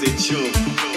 We just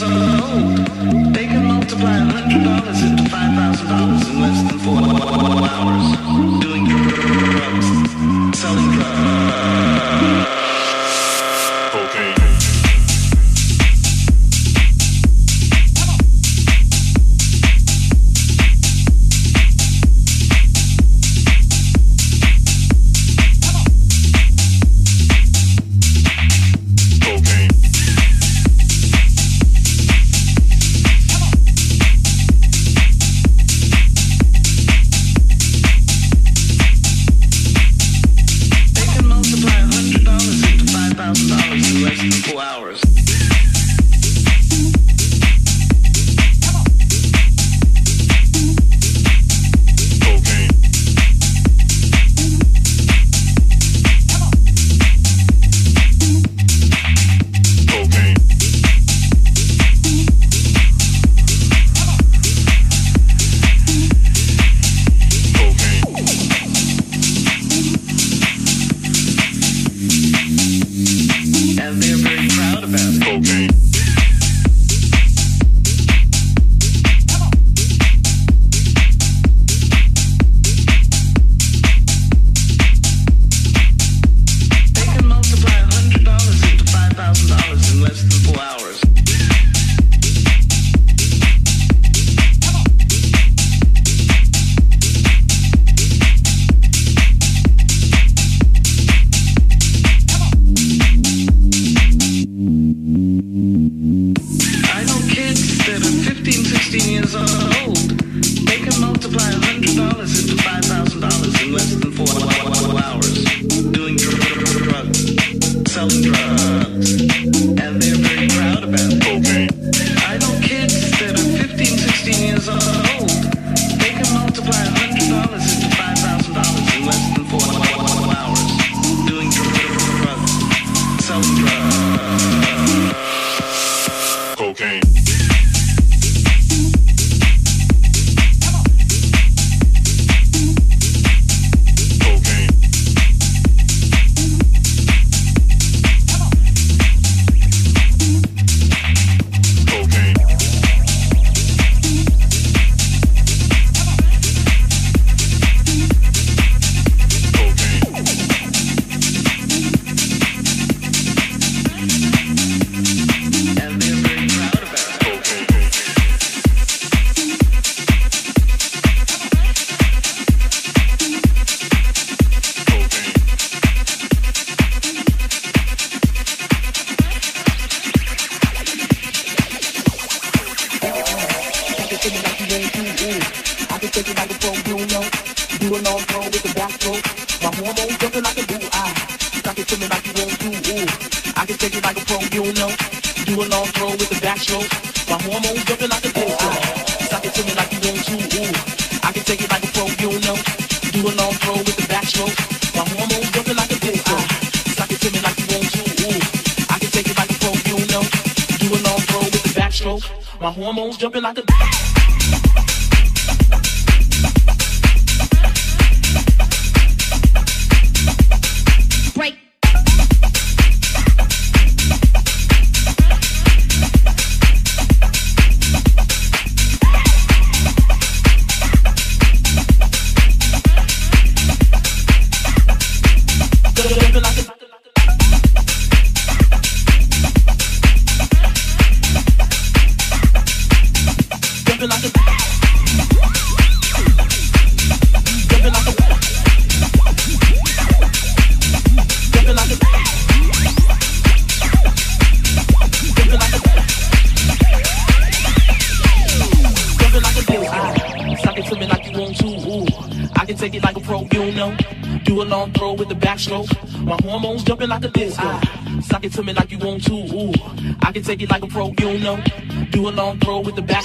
years old, they can multiply $100 into $5,000.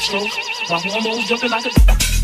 backstroke. My hormones jumping like a.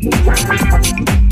Thank